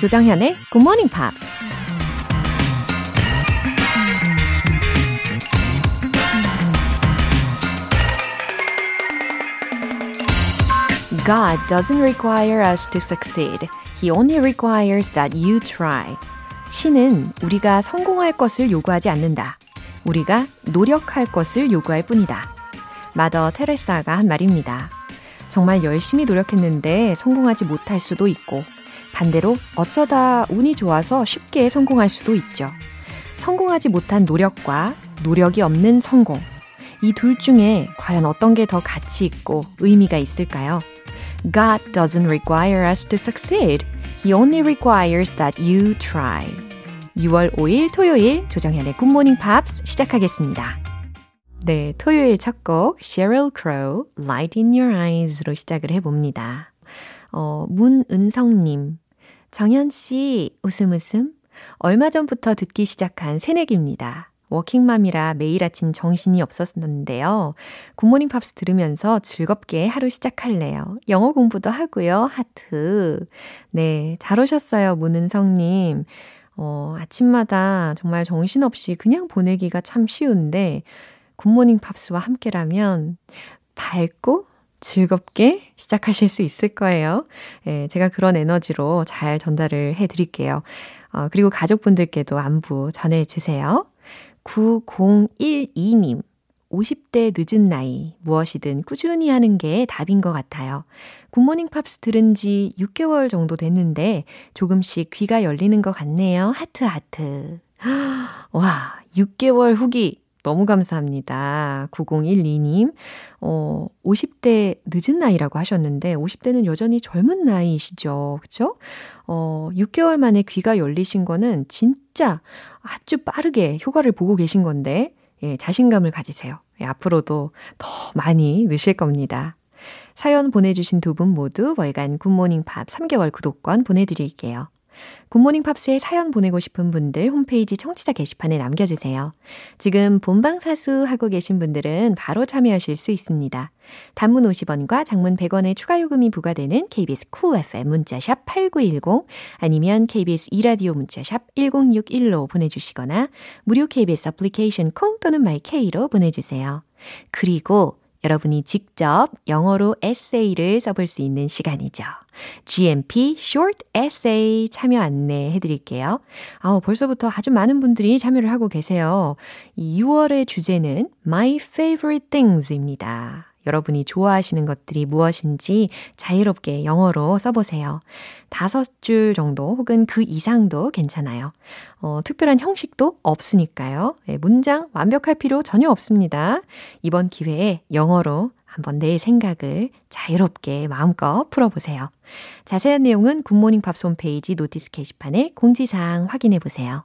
조정현의 Good Morning Pops. God doesn't require us to succeed. He only requires that you try. 신은 우리가 성공할 것을 요구하지 않는다. 우리가 노력할 것을 요구할 뿐이다. 마더 테레사가 한 말입니다. 정말 열심히 노력했는데 성공하지 못할 수도 있고, 반대로 어쩌다 운이 좋아서 쉽게 성공할 수도 있죠. 성공하지 못한 노력과 노력이 없는 성공. 이 둘 중에 과연 어떤 게 더 가치 있고 의미가 있을까요? God doesn't require us to succeed. He only requires that you try. 6월 5일 토요일 조정현의 굿모닝 팝스 시작하겠습니다. 네, 토요일 첫 곡 Sheryl Crow Light in Your Eyes로 시작을 해봅니다. 어, 문은성님 정현 씨 웃음 웃음 얼마 전부터 듣기 시작한 새내기입니다. 워킹맘이라 매일 아침 정신이 없었는데요. 굿모닝 팝스 들으면서 즐겁게 하루 시작할래요. 영어 공부도 하고요. 하트. 네, 잘 오셨어요, 문은성님. 어, 아침마다 정말 정신없이 그냥 보내기가 참 쉬운데, 굿모닝 팝스와 함께라면 밝고 즐겁게 시작하실 수 있을 거예요. 예, 제가 그런 에너지로 잘 전달을 해 드릴게요. 어, 그리고 가족분들께도 안부 전해주세요. 9012님. 50대 늦은 나이, 무엇이든 꾸준히 하는 게 답인 것 같아요. 굿모닝 팝스 들은 지 6개월 정도 됐는데 조금씩 귀가 열리는 것 같네요. 하트, 하트. 와, 6개월 후기 너무 감사합니다. 9012님. 어, 50대 늦은 나이라고 하셨는데, 50대는 여전히 젊은 나이시죠. 그쵸? 어, 6개월 만에 귀가 열리신 거는 진짜 아주 빠르게 효과를 보고 계신 건데, 예, 자신감을 가지세요. 예, 앞으로도 더 많이 느실 겁니다. 사연 보내주신 두 분 모두 월간 굿모닝 팝스 3개월 구독권 보내드릴게요. 굿모닝 팝스에 사연 보내고 싶은 분들 홈페이지 청취자 게시판에 남겨주세요. 지금 본방사수 하고 계신 분들은 바로 참여하실 수 있습니다. 단문 50원과 장문 100원의 추가 요금이 부과되는 KBS Cool FM 문자샵 8910 아니면 KBS 2라디오 문자샵 1061로 보내주시거나 무료 KBS 애플리케이션 콩 또는 마이케이로 보내주세요. 그리고 여러분이 직접 영어로 에세이를 써볼 수 있는 시간이죠. GMP Short Essay 참여 안내 해 드릴게요. 아, 벌써부터 아주 많은 분들이 참여를 하고 계세요. 이 6월의 주제는 My Favorite Things입니다. 여러분이 좋아하시는 것들이 무엇인지 자유롭게 영어로 써보세요. 다섯 줄 정도 혹은 그 이상도 괜찮아요. 어, 특별한 형식도 없으니까요. 네, 문장 완벽할 필요 전혀 없습니다. 이번 기회에 영어로 한번 내 생각을 자유롭게 마음껏 풀어보세요. 자세한 내용은 굿모닝 팝스 홈페이지 notice 게시판에 공지사항 확인해 보세요.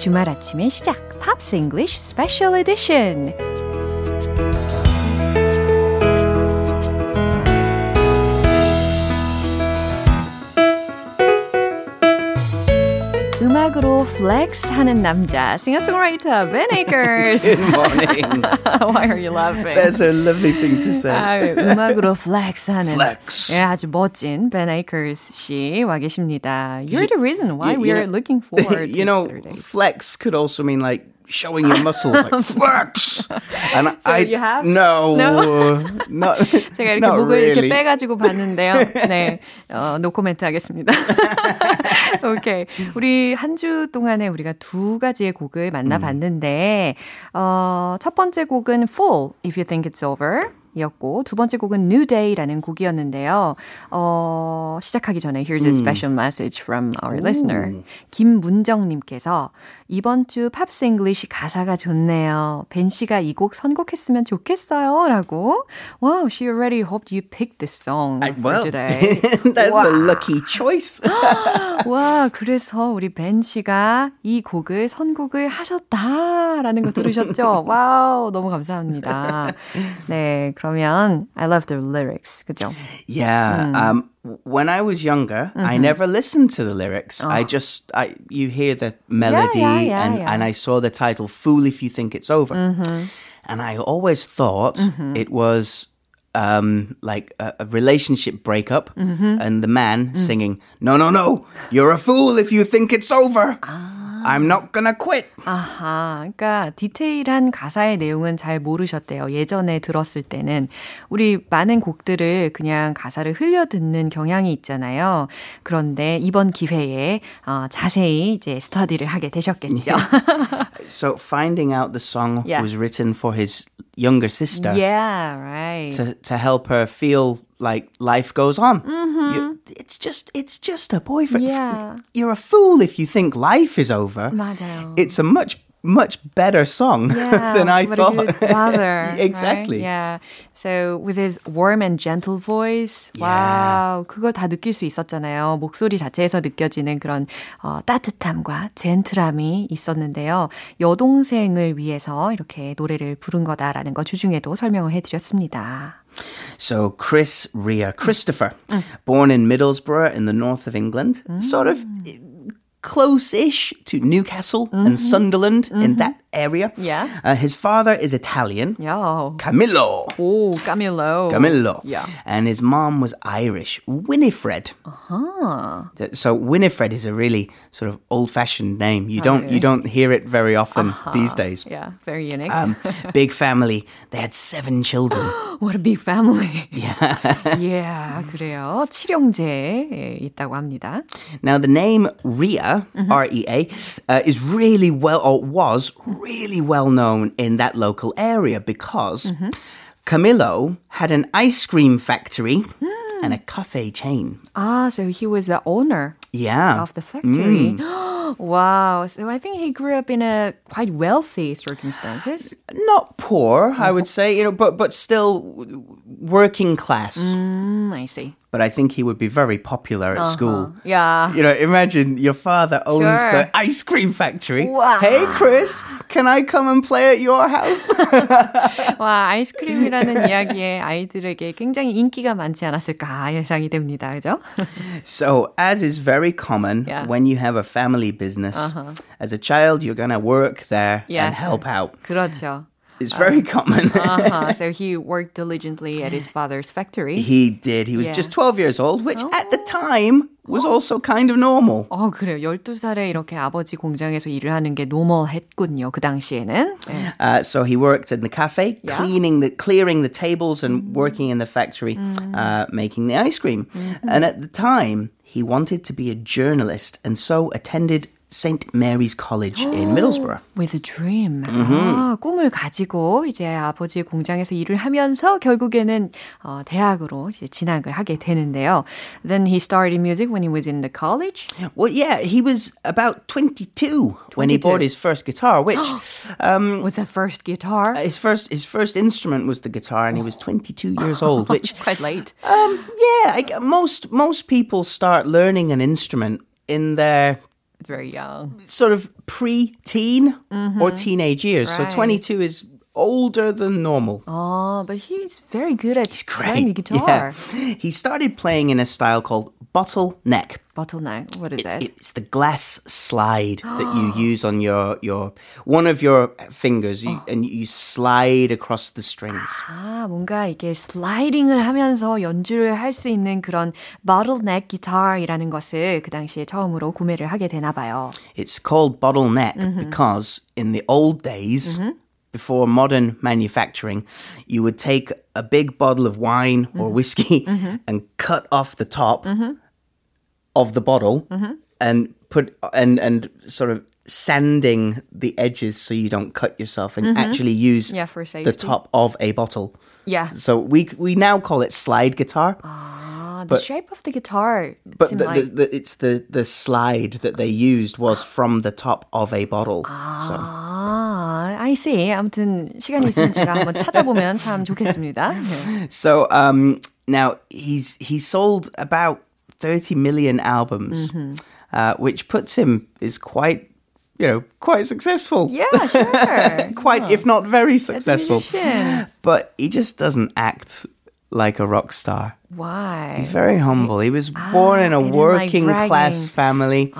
주말 아침의 시작 팝스 잉글리쉬 스페셜 에디션 플렉스 하는 남자, singer-songwriter Ben Akers. Good morning. Why are you laughing? That's a lovely thing to say. 아, 음악으로 플렉스 하는 Flex. 예, 아주 멋진 Ben Akers 씨 와 계십니다. You're the reason why You- we you are know- looking forward you to know, Saturday. flex could also mean like showing your muscles, like flex. And So I you have? no, No? not, 제가 이렇게 목을 really. 이렇게 빼가지고 봤는데요. 네, 어, 노코멘트 하겠습니다. 오케이. 우리 한 주 동안에 우리가 두 가지의 곡을 만나봤는데, 어, 첫 번째 곡은 Fool, If You Think It's Over. 이었고 두 번째 곡은 New Day라는 곡이었는데요. 어, 시작하기 전에 here's a special message from our listener. 김문정 님께서 이번 주 Pops English 가사가 좋네요. 벤 씨가 이 곡 선곡했으면 좋겠어요. 라고. Wow, she already hoped you picked this song I- well, today. that's 와. a lucky choice. 와, 그래서 우리 벤 씨가 이 곡을 선곡을 하셨다라는 거 들으셨죠? 와우, 너무 감사합니다. 네, 그러면 I love the lyrics. 그죠? Yeah. Um, w- when I was younger, I Mm-hmm. never listened to the lyrics. I just, I, you hear the melody Oh. yeah, yeah, and, yeah. Mm-hmm. and I saw the title, Fool If You Think It's Over. And I always thought it was um, like a, a relationship breakup Mm-hmm. and the man Mm. singing, No, no, no, you're a fool if you think it's over. Ah. I'm not gonna quit. 아하, 그러니까 디테일한 가사의 내용은 잘 모르셨대요. 예전에 들었을 때는 우리 많은 곡들을 그냥 가사를 흘려 듣는 경향이 있잖아요. 그런데 이번 기회에 어, 자세히 이제 스터디를 하게 되셨겠죠. So finding out the song Yeah. was written for his younger sister. yeah, right. to to help her feel like life goes on. Mm-hmm. You- it's just it's just a boyfriend. Yeah. You're a fool if you think life is over. 맞아요. It's a much much better song Yeah, than I what thought. a good father. right? exactly. Yeah. So with his warm and gentle voice, 와우, 그걸 다 느낄 수 있었잖아요. 목소리 자체에서 느껴지는 그런 어, 따뜻함과 젠틀함이 있었는데요. 여동생을 위해서 이렇게 노래를 부른 거다라는 거 주중에도 설명을 해드렸습니다. So Chris Rea Christopher, Mm. born in Middlesbrough in the north of England, sort of close ish to Newcastle mm-hmm. and Sunderland mm-hmm. in that area. Yeah. Uh, his father is Italian. Yeah. Camillo. Oh, Camillo. Camillo. Yeah. And his mom was Irish, Winifred. Uh-huh. So Winifred is a really sort of old-fashioned name. You don't really? you don't hear it very often uh-huh. these days. Yeah, very unique. Um, big family. They had seven children. What a big family. Yeah. yeah, 그래요. 칠형제에 있다고 합니다. Now the name Ria, R-E-A, uh, is really well or was really well known in that local area because Camillo had an ice cream factory and a cafe chain. Ah, so he was the owner yeah. of the factory. wow. So I think he grew up in a quite wealthy circumstances. Not poor, I would say, you know, but but still working class. Mm, I see But I think he would be very popular at school. Yeah. You know, imagine your father owns Sure. the ice cream factory. Wow. Hey, Chris, can I come and play at your house? 와, 아이스크림이라는 이야기에 아이들에게 굉장히 인기가 많지 않았을까 예상이 됩니다. 그죠? so, as is very common Yeah. Uh-huh. when you have a family business, as a child, you're going to work there Yeah. and help out. 그렇죠. It's very common. Uh-huh. So he worked diligently at his father's factory. he did. He was Yeah. just 12 years old, which at the time was also kind of normal. 어, 그래요. 12살에 이렇게 아버지 공장에서 일을 하는 게 노멀했군요. 그 당시에는. 네. Uh, so he worked in the cafe, Yeah. cleaning the, clearing the tables, and working in the factory, uh, making the ice cream. And at the time, he wanted to be a journalist, and so attended St Mary's College in Middlesbrough. With a dream. 아, 꿈을 가지고 이제 아버지 공장에서 일을 하면서 결국에는 어, 대학으로 이제 진학을 하게 되는데요. Then he started music when he was in the college. Well, yeah, he was about 22 when he 22. bought his first guitar, which um, Was that first guitar? his first his first instrument was the guitar, and he was 22 years old, which Quite late. Um, yeah, I, g- most most people start learning an instrument in their very young. sort of pre-teen or teenage years. So Mm-hmm. 22 is older than normal. Oh, but he's very good at It's playing the guitar. Yeah. He started playing in a style called bottleneck. Bottleneck. What is that? It's the glass slide that you use on your your one of your fingers, you, and you slide across the strings. 아, 뭔가 이게 슬라이딩을 하면서 연주를 할 수 있는 그런 bottleneck 기타이라는 것을 그 당시에 처음으로 구매를 하게 되나 봐요. It's called bottleneck Mm-hmm. because in the old days, before modern manufacturing, you would take a big bottle of wine or Mm-hmm. whiskey mm-hmm. and cut off the top mm-hmm. of the bottle. Mm-hmm. and put and and sort of sanding the edges so you don't cut yourself and actually use Yeah, for the top of a bottle. Yeah. So we we now call it slide guitar, ah. Ah, the shape of the guitar but seemed the, like the, the, it's the the slide that they used was from the top of a bottle. So 아, I see. 아무튼 시간이 있으면 제가 한번 찾아보면 참 좋겠습니다. 네. so um now he's he sold about 30 million albums, Mm-hmm. uh, which puts him is quite you know quite successful. Yeah, sure. quite if not very As a successful. musician. But he just doesn't act like a rock star. Why? He's very humble. He was born in a he didn't like working class bragging. family.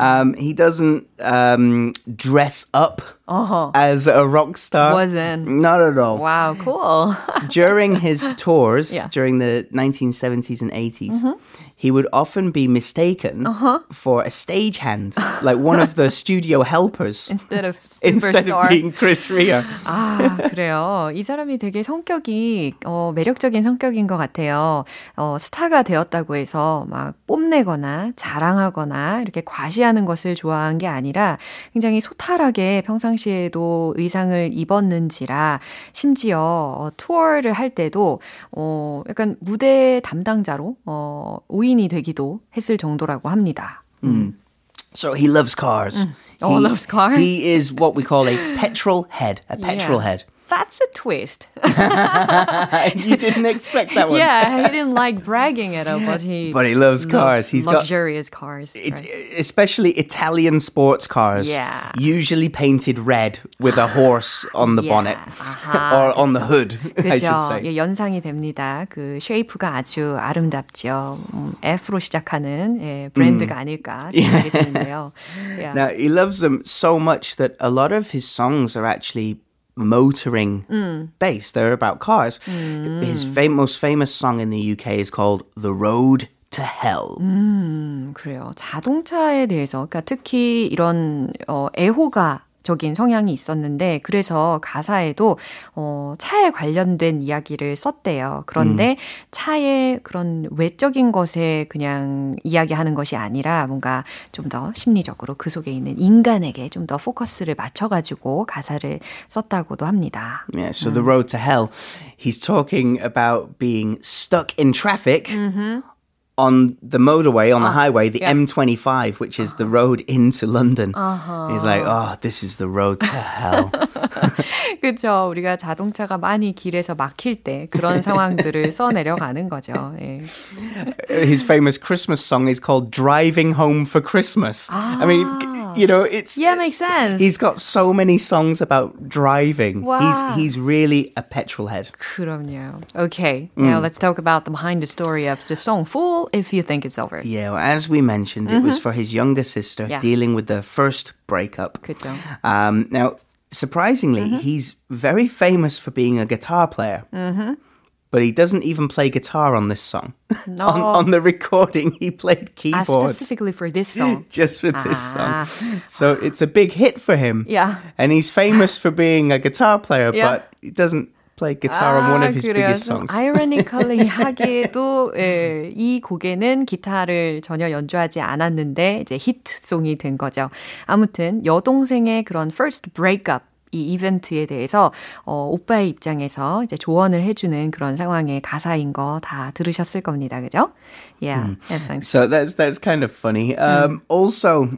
Um, he doesn't um, dress up as a rock star. Wasn't. Not at all. Wow, cool. During his tours, Yeah. during the 1970s and 80s, he would often be mistaken for a stagehand, like one of the studio helpers, Instead of instead superstar. of being Chris Rea. 아, 그래요. 이 사람이 되게 성격이, 어, 매력적인 성격인 것 같아요. 어, 스타가 되었다고 해서 막 뽐내거나 자랑하거나 이렇게 과시하는 것을 좋아한 게 아니라 굉장히 소탈하게 평상시에도 의상을 입었는지라 심지어 어, 투어를 할 때도, 어, 약간 무대 담당자로, 어, 오인이 되기도 했을 정도라고 합니다. So he loves cars. Oh, he, loves cars? He is what we call a petrol head. A petrol Yeah. head. That's a twist. you didn't expect that one. yeah, he didn't like bragging at all, but he But he loves cars. He's got luxurious cars. it, right? especially Italian sports cars. Yeah. Usually painted red with a horse on the Yeah. bonnet 아하, or on the hood, I should 그죠. say. 예, 연상이 됩니다. 그 쉐이프가 아주 아름답죠. 음, F로 시작하는 예, 브랜드가 아닐까 생각이 드는데요. Yeah. Now he loves them so much that a lot of his songs are actually motoring Mm. based. They're about cars. His fam- most famous song in the UK is called "The Road to Hell." 음, 그래요. 자동차에 대해서, 그러니까 특히 이런 어, 애호가 적인 성향이 있었는데 그래서 가사에도 어, 차에 관련된 이야기를 썼대요. 그런데 차의 그런 외적인 것에 그냥 이야기하는 것이 아니라 뭔가 좀 더 심리적으로 그 속에 있는 인간에게 좀 더 포커스를 맞춰 가지고 가사를 썼다고도 합니다. Yeah, so the road to hell. He's talking about being stuck in traffic on the motorway, on the highway, the yeah. M25, which is the road into London. He's like, oh, this is the road to hell. 그렇죠. 우리가 자동차가 많이 길에서 막힐 때 그런 상황들을 써 내려가는 거죠. 예. His famous Christmas song is called Driving Home for Christmas. I mean, you know, it's. Yeah, makes sense. He's got so many songs about driving. Wow. He's he's really a petrol head. 그럼요. Okay, now let's talk about the behind the story of the song Fool If you think it's over. Yeah, well, as we mentioned, it was for his younger sister Mm-hmm. Yeah. dealing with the first breakup. Um, now, surprisingly, Mm-hmm. he's very famous for being a guitar player. Mm-hmm. But he doesn't even play guitar on this song. No. on, on the recording, he played Ah, specifically for this song. just for this Ah. song. So it's a big hit for him. Yeah. And he's famous for being a guitar player, Yeah. but he doesn't play guitar on one of his biggest 좀 songs. ironically 하게도 예, 이 곡에는 기타를 전혀 연주하지 않았는데 이제 히트송이 된 거죠. 아무튼 여동생의 그런 first breakup 이 이벤트에 대해서 어, 오빠의 입장에서 이제 조언을 해주는 그런 상황의 가사인 거 다 들으셨을 겁니다, 그죠? Yeah, that sounds So that's that's kind of funny. Um, Also,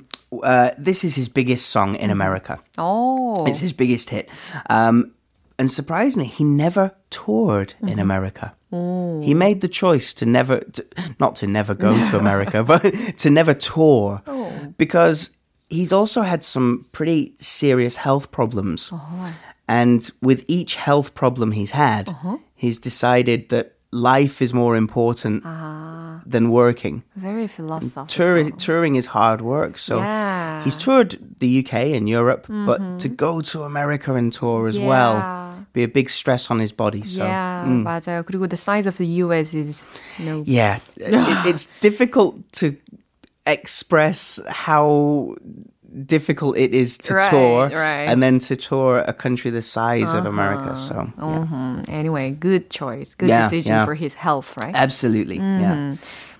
uh, this is his biggest song in America. 오, It's his biggest hit. Um, and surprisingly, he never toured in mm-hmm. America. Mm. He made the choice to never, to, not to never go to America, but to never tour. Oh. Because he's also had some pretty serious health problems. Uh-huh. And with each health problem he's had, uh-huh. he's decided that life is more important ah. than working. very philosophical. Tour, touring is hard work, so Yeah. he's toured the UK and Europe, but to mm-hmm. go to America and tour as well Yeah be a big stress on his body. So yeah, 맞아요. 그리고 the size of the US is, you know, yeah, it, it's difficult to express how difficult it is to Right, tour right. and then to tour a country the size of America. So yeah. Mhm. Anyway, good choice. Good Yeah, decision yeah. for his health, right? absolutely, yeah.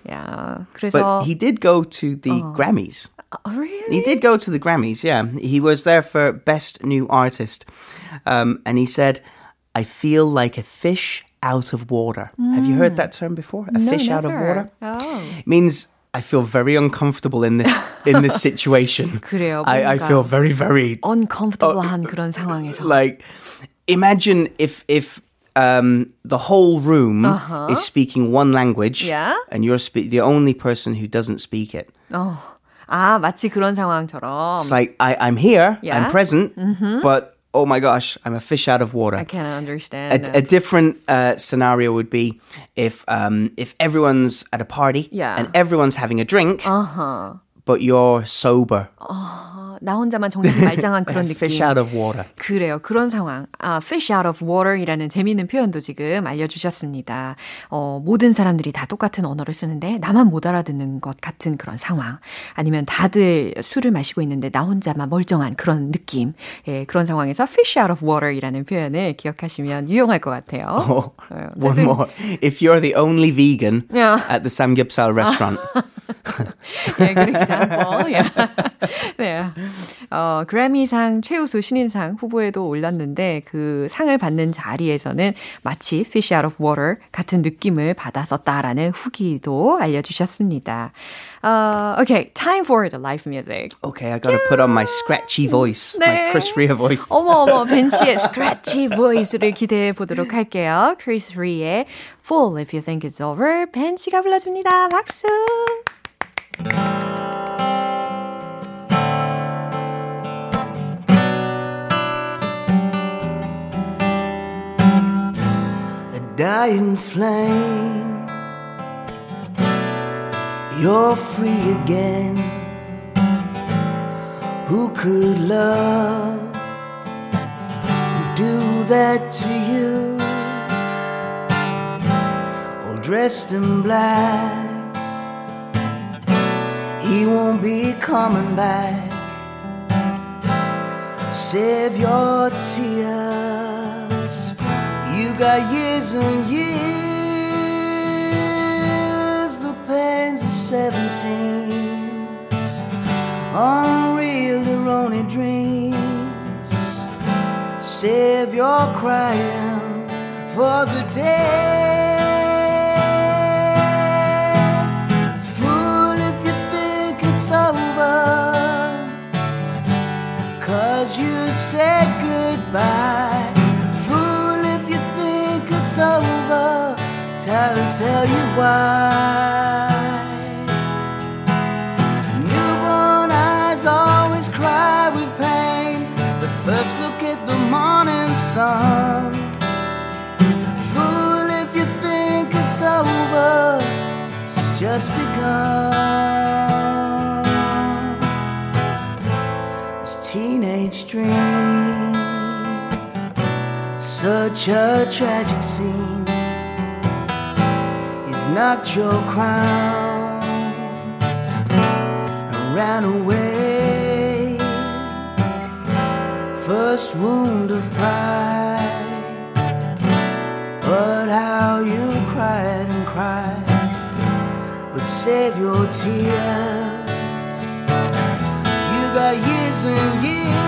Yeah. 그래서 But he did go to the Grammys. Oh, really? He did go to the Grammys, yeah. He was there for Best New Artist. Um, and he said, I feel like a fish out of water. Have you heard that term before? A No, fish out of never. water? Oh. It means I feel very uncomfortable in this in this situation. 그래요, I, I 뭔가. feel very, very uncomfortable한 그런 상황에서. like imagine if if um, the whole room is speaking one language Yeah. and you're spe- the only person who doesn't speak it. 어. 아, 마치 그런 상황처럼. It's like I, I'm here, Yeah. Mm-hmm. I'm present, but oh my gosh, I'm a fish out of water. I can't understand. A, a different uh, scenario would be if um, if everyone's at a party Yeah. and everyone's having a drink, uh-huh. But you're sober, 나 혼자만 정신 말짱한 그런 fish 느낌. out of water. 그래요. 그런 상황. 아, fish out of water이라는 재미있는 표현도 지금 알려주셨습니다. 어, 모든 사람들이 다 똑같은 언어를 쓰는데 나만 못 알아듣는 것 같은 그런 상황. 아니면 다들 술을 마시고 있는데 나 혼자만 멀쩡한 그런 느낌. 예, 그런 상황에서 fish out of water이라는 표현을 기억하시면 유용할 것 같아요. Oh, 어, one more. If you're the only vegan Yeah. at the Samgyeopsal restaurant, 예, good example. 예. 네. 어, 그래미상 최우수 신인상 후보에도 올랐는데 그 상을 받는 자리에서는 마치 fish out of water 같은 느낌을 받았었다라는 후기도 알려주셨습니다. 어, okay, time for the live music. okay, I gotta put on my scratchy voice, my 네. Chris Rea voice. 어머 어머 벤 씨의 scratchy voice를 기대해 보도록 할게요. Chris Ree의 Full If You Think It's Over 벤 씨가 불러줍니다. 박수. A dying flame. You're free again. Who could love do that to you? All dressed in black. He won't be coming back. Save your tears. You got years and years, the pains of seventeen, unreal, they're only dreams. Save your crying for the day. Cause you said goodbye. Fool if you think it's over. Tell tell you why. Newborn eyes always cry with pain. But first look at the morning sun. Fool if you think it's over. It's just begun. Such a tragic scene. He's knocked your crown and ran away. First wound of pride. But how you cried and cried. But save your tears. You got years and years.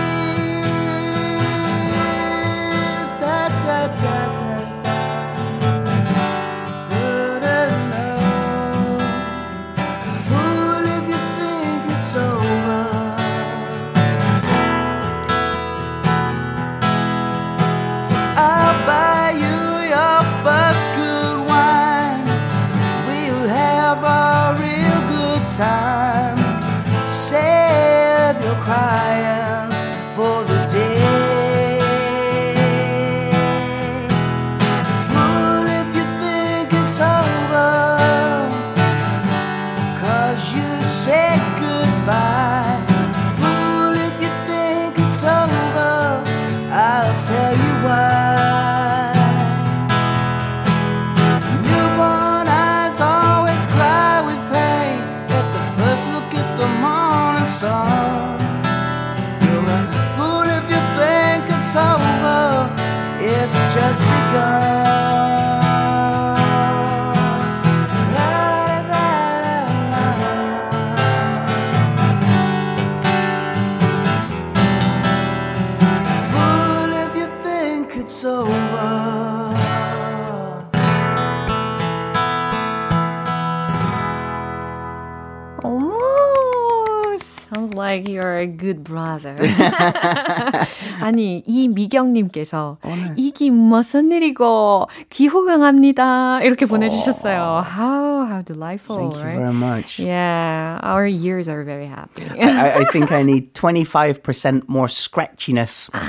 like you're a good brother. 아니, 이미경님께서 이기 무슨 일이고 귀호강합니다. 이렇게 보내주셨어요. How, how delightful. Thank you right? very much. Yeah, our ears are very happy. I, I think I need 25% more scratchiness.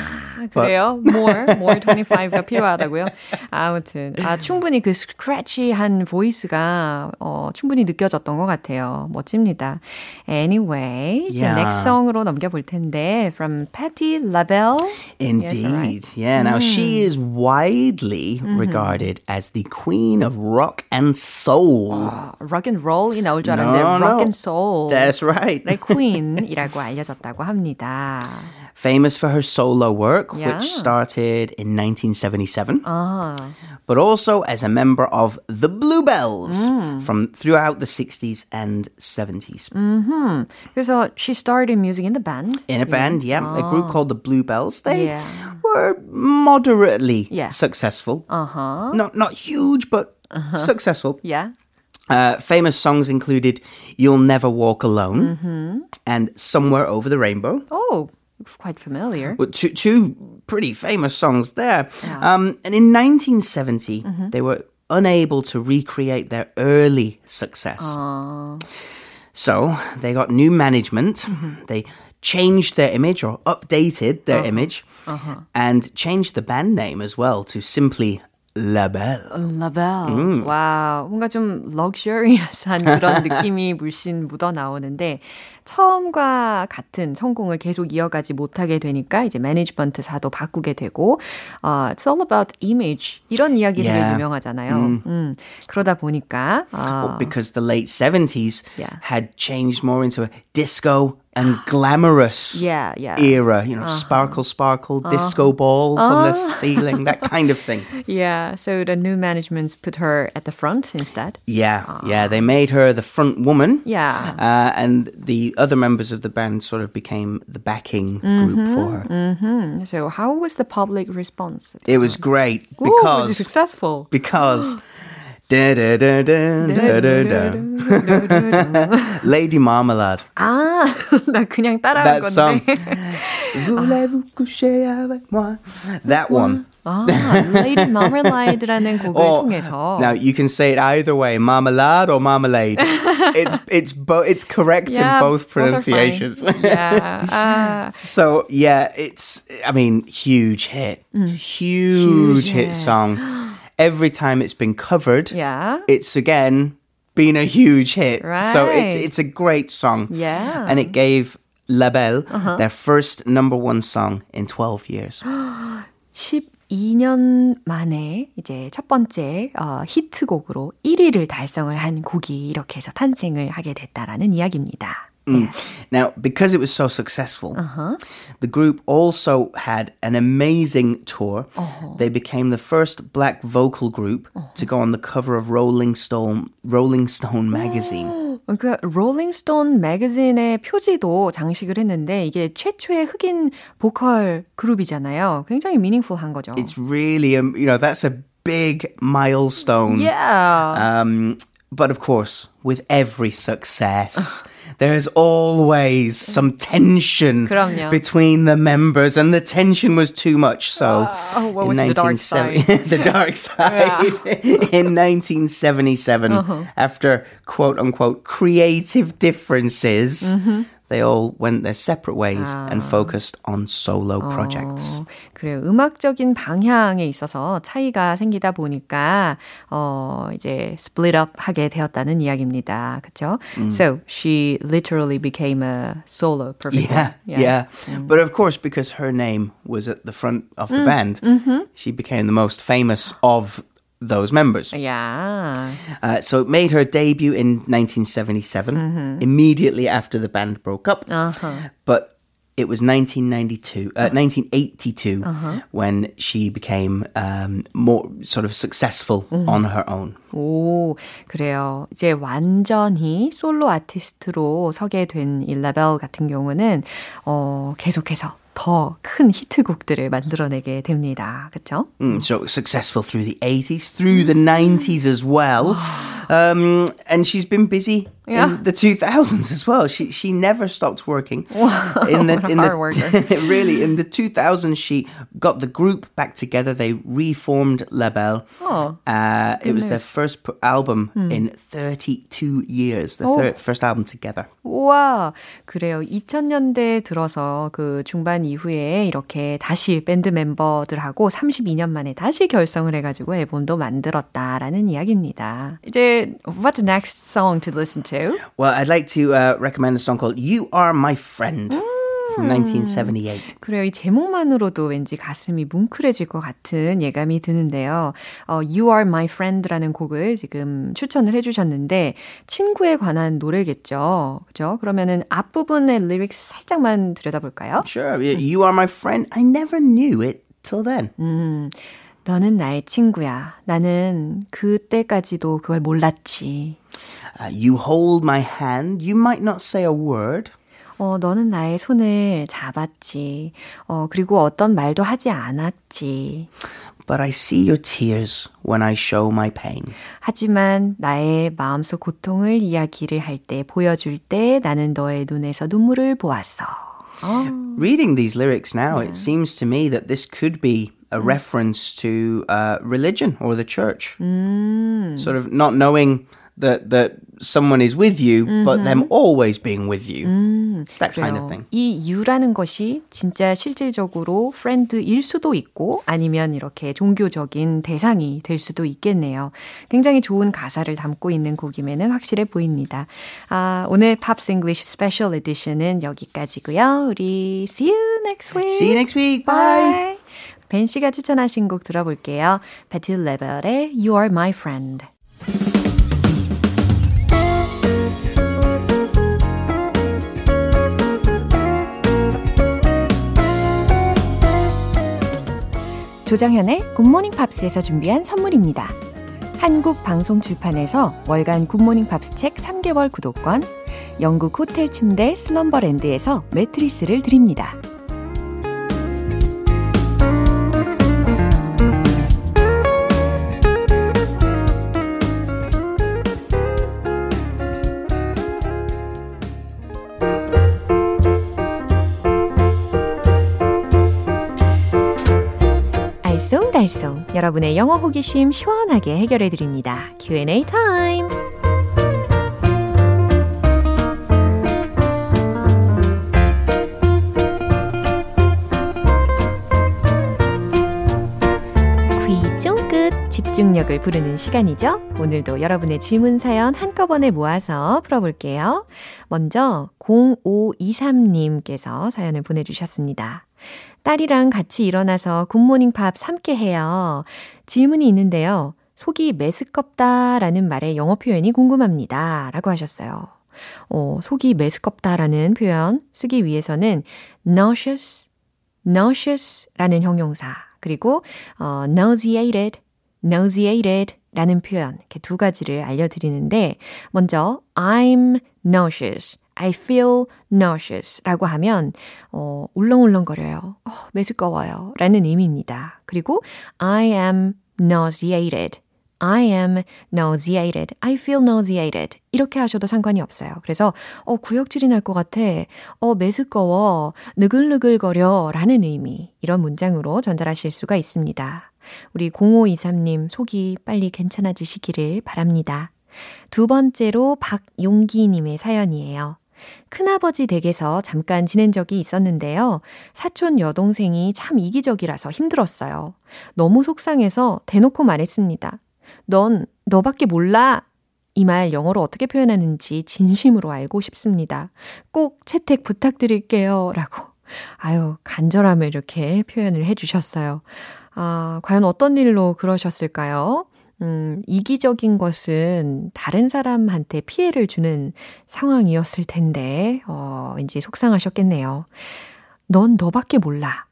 아, 그래요? More, more 25가 필요하다고요? 아무튼 아, 충분히 그 스크래치한 보이스가 어, 충분히 느껴졌던 것 같아요. 멋집니다. Anyway, 이제 Yeah. next song으로 넘겨볼 텐데 from Patti LaBelle. Indeed. Yes, right. Yeah. Now, she is widely regarded as the queen of rock and soul. rock and roll이 나올 줄 알았는데 No, rock no. and soul. That's right. 의 queen이라고 알려졌다고 합니다. Famous for her solo work, Yeah. which started in 1977, 아, but also as a member of the Bluebells from throughout the 60s and 70s. 그래서 she started music in the band. In a band, yeah, a group called the Bluebells. They Yeah. were moderately Yeah. successful. Uh-huh. Not not huge, but successful. Yeah. Uh, famous songs included "You'll Never Walk Alone" and "Somewhere Over the Rainbow." Oh, quite familiar. Well, two, two pretty famous songs there. Um, and in 1970, mm-hmm. they were unable to recreate their early success. So they got new management. Mm-hmm. They changed their image or updated their uh-huh. image uh-huh. and changed the band name as well to simply Belle. 라벨. 와, 뭔가 좀 럭셔리한 그런 느낌이 물씬 묻어 나오는데 처음과 같은 성공을 계속 이어가지 못하게 되니까 이제 매니지먼트 사도 바꾸게 되고 어, it's all about image 이런 이야기들이 Yeah. 유명하잖아요. 음, 그러다 보니까 어, because the late 70s Yeah. had changed more into a disco and glamorous yeah, yeah. era, you know, uh-huh. sparkle, sparkle, uh-huh. disco balls on the uh-huh. ceiling, that kind of thing. Yeah, so the new management put her at the front instead. Yeah, ah. yeah, they made her the front woman. Yeah. Uh, and the other members of the band sort of became the backing group mm-hmm, for her. Mm-hmm. So how was the public response? It was great Ooh, was it because successful? because da, da, da, da, da, da, da. Lady Marmalade. 아, 나 그냥 따라한 That 건데. song. Voulez-vous coucher avec moi? That one. 아, Lady Marmalade라는 곡을 Or- 통해서. now you can say it either way, marmalade or marmalade. it's it's both it's correct yeah, in both are fine. pronunciations. yeah. 아, so yeah, it's I mean huge hit, huge, Huge hit hit. song. Every time it's been covered, yeah. it's again been a huge hit. So it's Right. it's a great song. Yeah. and it gave La Belle their first number one song in 12 years. 12년 만에 이제 첫 번째 어, 히트곡으로 1위를 달성을 한 곡이 이렇게 해서 탄생을 하게 됐다라는 이야기입니다. Mm. Now, because it was so successful, the group also had an amazing tour. They became the first black vocal group to go on the cover of Rolling Stone Rolling Stone magazine. 그 롤링스톤 매거진의 표지도 장식을 했는데 이게 최초의 흑인 보컬 그룹이잖아요. 굉장히 미닝풀한 거죠. It's really, um, you know, that's a big milestone. yeah. Um, but of course, with every success, there's always some tension 그럼요. between the members, and the tension was too much. So, Oh, what in was the dark 1970 the dark side in 1977, Uh-huh. after quote unquote creative differences. Mm-hmm. They all went their separate ways Ah. and focused on solo projects. 어, 그래요. 음악적인 방향에 있어서 차이가 생기다 보니까 어 이제 split up 하게 되었다는 이야기입니다. 그렇죠? So she literally became a solo perfect. Yeah, yeah. But of course, because her name was at the front of the band, she became the most famous of those members. Yeah. Uh, so it made her debut in 1977, immediately after the band broke up. Uh-huh. But it was 1992, uh, 1982 when she became um, more sort of successful on her own. 오, 그래요. 이제 완전히 솔로 아티스트로 서게 된 일라벨 같은 경우는 어, 계속해서 더 큰 히트곡들을 만들어내게 됩니다. 그렇죠? Mm, so successful through the 80s, through the 90s as well. Um, and she's been busy Yeah. in the 2000s as well. She she never stopped working. Wow, in the what a in hard the worker. really in the 2000s she got the group back together. They reformed Label. Oh, uh, it was their news. first p- album in 32 years. The Oh. third, first album together. 우와, 그래요. 2000년대 들어서 그 중반 이후에 이렇게 다시 밴드 멤버들하고 32년 만에 다시 결성을 해가지고 앨범도 만들었다라는 이야기입니다. 이제 what's the next song to listen to? Well, I'd like to uh, recommend a song called "You Are My Friend" from 1978. 그래요. 이 제목만으로도 왠지 가슴이 뭉클해질 것 같은 예감이 드는데요. 어, You Are My Friend라는 곡을 지금 추천을 해주셨는데 친구에 관한 노래겠죠. 그죠? 그러면은 앞부분의 리릭스 살짝만 들여다볼까요? Sure, you are my friend. I never knew it till then. 너는 나의 친구야. 나는 그때까지도 그걸 몰랐지. Uh, you hold my hand. You might not say a word. 어, 너는 나의 손을 잡았지. 어, 그리고 어떤 말도 하지 않았지. But I see your tears when I show my pain. 하지만 나의 마음속 고통을 이야기를 할 때, 보여줄 때 나는 너의 눈에서 눈물을 보았어. Reading these lyrics now, it seems to me that this could be a reference to uh, religion or the church. Sort of not knowing that that someone is with you, but them always being with you. that kind of 그래요. thing. 이 유라는 것이 진짜 실질적으로 friend일 수도 있고 아니면 이렇게 종교적인 대상이 될 수도 있겠네요. 굉장히 좋은 가사를 담고 있는 곡임에는 확실해 보입니다. 아, 오늘 Pops English special edition은 여기까지고요. 우리 see you next week. See you next week. Bye. Bye. 벤 씨가 추천하신 곡 들어볼게요. 패티 라벨의 You Are My Friend. 조정현의 굿모닝 팝스에서 준비한 선물입니다. 한국 방송 출판에서 월간 굿모닝 팝스 책 3개월 구독권, 영국 호텔 침대 슬럼버랜드에서 매트리스를 드립니다. 여러분의 영어 호기심 시원하게 해결해 드립니다. Q&A 타임. 집중력을 부르는 시간이죠. 오늘도 여러분의 질문 사연 한꺼번에 모아서 풀어볼게요. 먼저 0523님께서 사연을 보내주셨습니다. 딸이랑 같이 일어나서 굿모닝 팝 함께 해요. 질문이 있는데요. 속이 메스껍다라는 말의 영어 표현이 궁금합니다. 라고 하셨어요. 어, 속이 메스껍다라는 표현 쓰기 위해서는 nauseous, nauseous라는 형용사, 그리고 어, nauseated, nauseated 라는 표현, 이렇게 두 가지를 알려드리는데, 먼저, I'm nauseous. I feel nauseous 라고 하면, 어, 울렁울렁거려요. 어, 메스꺼워요. 라는 의미입니다. 그리고 I am nauseated. I am nauseated. I feel nauseated. 이렇게 하셔도 상관이 없어요. 그래서, 어, 구역질이 날 것 같아. 어, 메스꺼워. 느글느글거려. 라는 의미. 이런 문장으로 전달하실 수가 있습니다. 우리 0523님 속이 빨리 괜찮아지시기를 바랍니다. 두 번째로 박용기님의 사연이에요. 큰아버지 댁에서 잠깐 지낸 적이 있었는데요. 사촌 여동생이 참 이기적이라서 힘들었어요. 너무 속상해서 대놓고 말했습니다. 넌 너밖에 몰라. 이 말 영어로 어떻게 표현하는지 진심으로 알고 싶습니다. 꼭 채택 부탁드릴게요. 라고. 아유, 간절함을 이렇게 표현을 해주셨어요. 아, 과연 어떤 일로 그러셨을까요? 음, 이기적인 것은 다른 사람한테 피해를 주는 상황이었을 텐데, 어, 왠지 속상하셨겠네요. 넌 너밖에 몰라.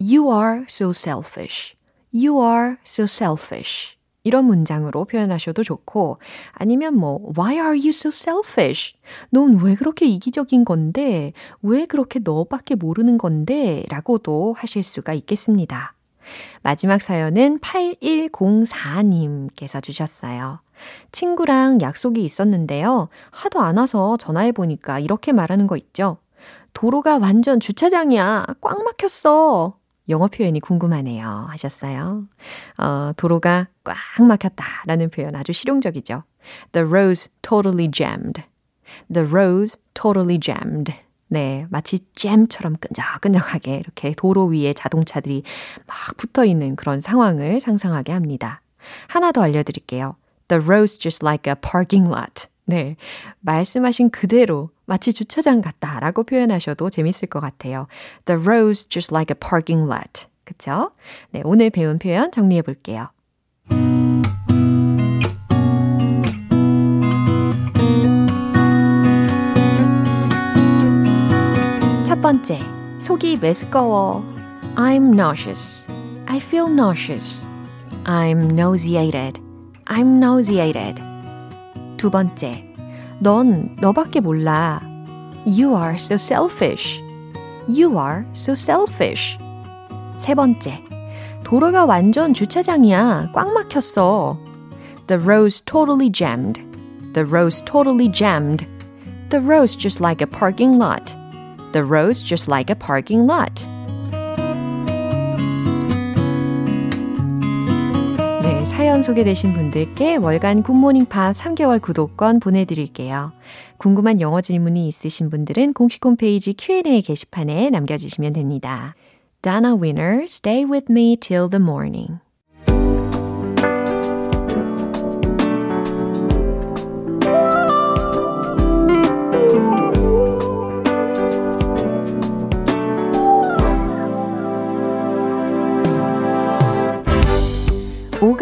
You are so selfish. You are so selfish. 이런 문장으로 표현하셔도 좋고, 아니면 뭐, why are you so selfish? 넌 왜 그렇게 이기적인 건데? 왜 그렇게 너밖에 모르는 건데? 라고도 하실 수가 있겠습니다. 마지막 사연은 8104님께서 주셨어요. 친구랑 약속이 있었는데요. 하도 안 와서 전화해보니까 이렇게 말하는 거 있죠. 도로가 완전 주차장이야. 꽉 막혔어. 영어 표현이 궁금하네요. 하셨어요. 어, 도로가 꽉 막혔다 라는 표현 아주 실용적이죠. The road's totally jammed. The road's totally jammed. 네, 마치 잼처럼 끈적끈적하게 이렇게 도로 위에 자동차들이 막 붙어 있는 그런 상황을 상상하게 합니다. 하나 더 알려드릴게요. The road's just like a parking lot. 네, 말씀하신 그대로 마치 주차장 같다라고 표현하셔도 재밌을 것 같아요. The road's just like a parking lot. 그쵸? 네, 오늘 배운 표현 정리해 볼게요. 번째, 속이 메스꺼워. I'm nauseous. I feel nauseous. I'm nauseated. I'm nauseated. 두 번째, 넌 너밖에 몰라. You are so selfish. You are so selfish. 세 번째, 도로가 완전 주차장이야. 꽉 막혔어. The road's totally jammed. The road's totally jammed. The road's just like a parking lot. The road's just like a parking lot. 네, 사연 소개되신 분들께 월간 굿모닝 팝 3개월 구독권 보내드릴게요. 궁금한 영어 질문이 있으신 분들은 공식 홈페이지 Q&A 게시판에 남겨주시면 됩니다. Donna Winner, Stay with me till the morning.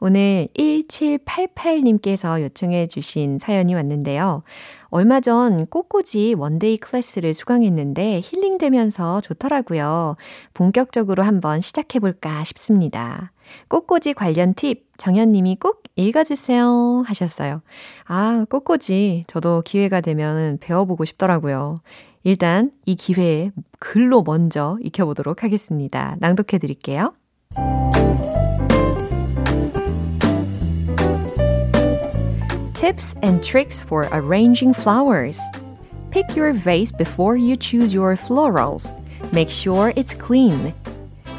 오늘 1788님께서 요청해 주신 사연이 왔는데요. 얼마 전 꽃꽂이 one-day class를 수강했는데 힐링되면서 좋더라고요. 본격적으로 한번 시작해 볼까 싶습니다. 꽃꽂이 관련 팁 정현님이 꼭 읽어주세요 하셨어요. 아, 꽃꽂이 저도 기회가 되면 배워보고 싶더라고요. 일단 이 기회에 글로 먼저 익혀보도록 하겠습니다. 낭독해 드릴게요. Tips and tricks for arranging flowers. Pick your vase before you choose your florals. Make sure it's clean.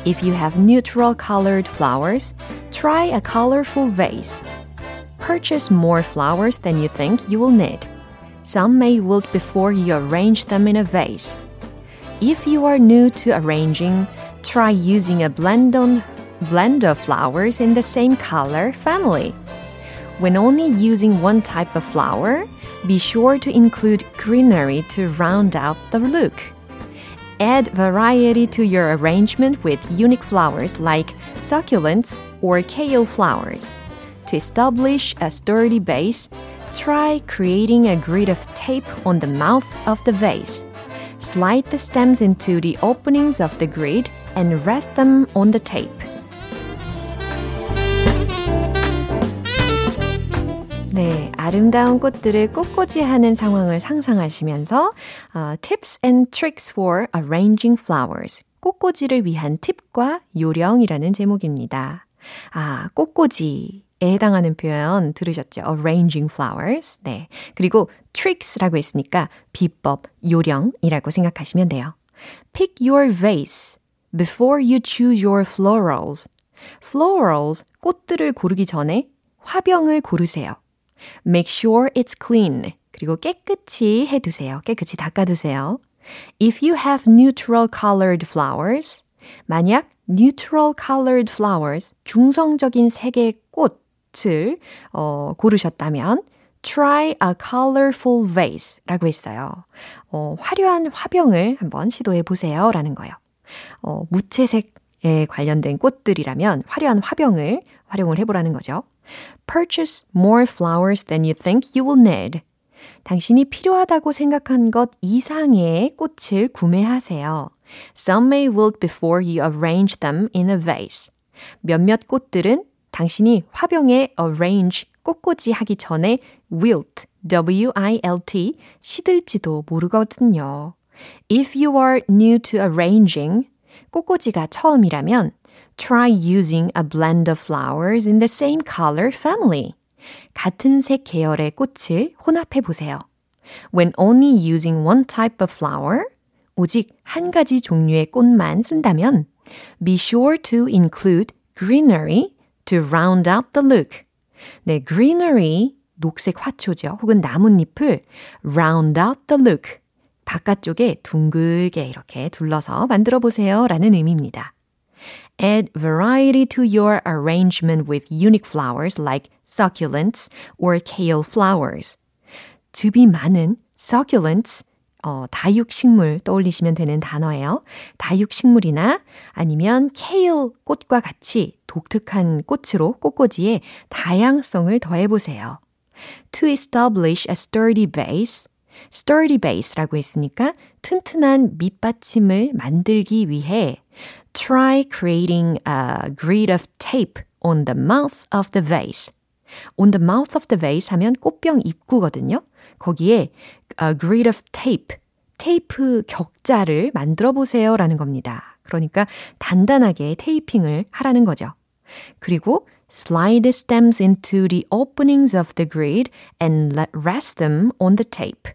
If you have neutral colored flowers, try a colorful vase. Purchase more flowers than you think you will need. Some may wilt before you arrange them in a vase. If you are new to arranging, try using a blend, on, blend of flowers in the same color family. When only using one type of flower, be sure to include greenery to round out the look. Add variety to your arrangement with unique flowers like succulents or kale flowers. To establish a sturdy base, try creating a grid of tape on the mouth of the vase. Slide the stems into the openings of the grid and rest them on the tape. 네, 아름다운 꽃들을 꽃꽂이 하는 상황을 상상하시면서 uh, Tips and Tricks for Arranging Flowers 꽃꽂이를 위한 팁과 요령이라는 제목입니다. 아, 꽃꽂이 에 해당하는 표현 들으셨죠? Arranging flowers. 네. 그리고 tricks라고 했으니까 비법, 요령이라고 생각하시면 돼요. Pick your vase before you choose your florals. florals, 꽃들을 고르기 전에 화병을 고르세요. Make sure it's clean. 그리고 깨끗이 해두세요. 깨끗이 닦아두세요. If you have neutral colored flowers, 만약 neutral colored flowers, 중성적인 색의 꽃을 어, 고르셨다면 try a colorful vase 라고 했어요. 어, 화려한 화병을 한번 시도해 보세요 라는 거예요. 어, 무채색에 관련된 꽃들이라면 화려한 화병을 활용을 해보라는 거죠. Purchase more flowers than you think you will need. 당신이 필요하다고 생각한 것 이상의 꽃을 구매하세요. Some may wilt before you arrange them in a vase. 몇몇 꽃들은 당신이 화병에 arrange 꽃꽂이 하기 전에 wilt, w-i-l-t, 시들지도 모르거든요. If you are new to arranging, 꽃꽂이가 처음이라면 try using a blend of flowers in the same color family. 같은 색 계열의 꽃을 혼합해 보세요. When only using one type of flower, 오직 한 가지 종류의 꽃만 쓴다면 be sure to include greenery to round out the look. 네, greenery, 녹색 화초죠. 혹은 나뭇잎을 round out the look. 바깥쪽에 둥글게 이렇게 둘러서 만들어 보세요. 라는 의미입니다. Add variety to your arrangement with unique flowers like succulents or kale flowers. 즙이 많은 succulents, 어, 다육식물 떠올리시면 되는 단어예요. 다육식물이나 아니면 kale 꽃과 같이 독특한 꽃으로 꽃꽂이에 다양성을 더해보세요. To establish a sturdy base, sturdy base라고 했으니까 튼튼한 밑받침을 만들기 위해 try creating a grid of tape on the mouth of the vase. on the mouth of the vase 하면 꽃병 입구거든요. 거기에 a grid of tape, 테이프 격자를 만들어 보세요 라는 겁니다. 그러니까 단단하게 테이핑을 하라는 거죠. 그리고 slide the stems into the openings of the grid and rest them on the tape.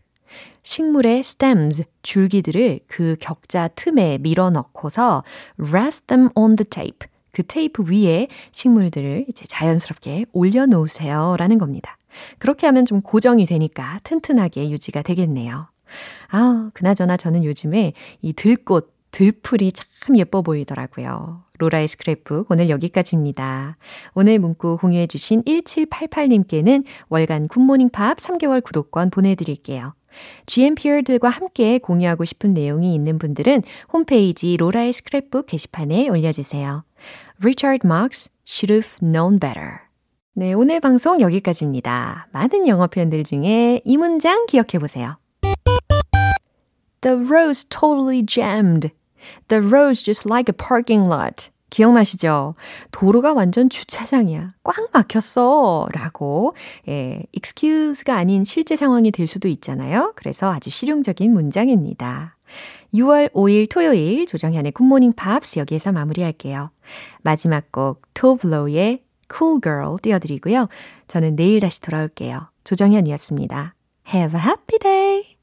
식물의 stems, 줄기들을 그 격자 틈에 밀어 넣고서 rest them on the tape. 그 테이프 위에 식물들을 이제 자연스럽게 올려놓으세요. 라는 겁니다. 그렇게 하면 좀 고정이 되니까 튼튼하게 유지가 되겠네요. 아, 그나저나 저는 요즘에 이 들꽃, 들풀이 참 예뻐 보이더라고요. 로라의 스크랩북 오늘 여기까지입니다. 오늘 문구 공유해주신 1788님께는 월간 굿모닝 팝 3개월 구독권 보내드릴게요. GMPR들과 함께 공유하고 싶은 내용이 있는 분들은 홈페이지 로라의 스크랩북 게시판에 올려주세요. Richard Marx, Should Have Known Better. 네, 오늘 방송 여기까지입니다. 많은 영어 표현들 중에 이 문장 기억해 보세요. The road's totally jammed. The road's just like a parking lot. 기억나시죠? 도로가 완전 주차장이야. 꽉 막혔어. 라고, 예, excuse가 아닌 실제 상황이 될 수도 있잖아요. 그래서 아주 실용적인 문장입니다. 6월 5일 토요일 조정현의 굿모닝 팝스 여기에서 마무리할게요. 마지막 곡 토블로우의 Cool Girl 띄워드리고요. 저는 내일 다시 돌아올게요. 조정현이었습니다. Have a happy day!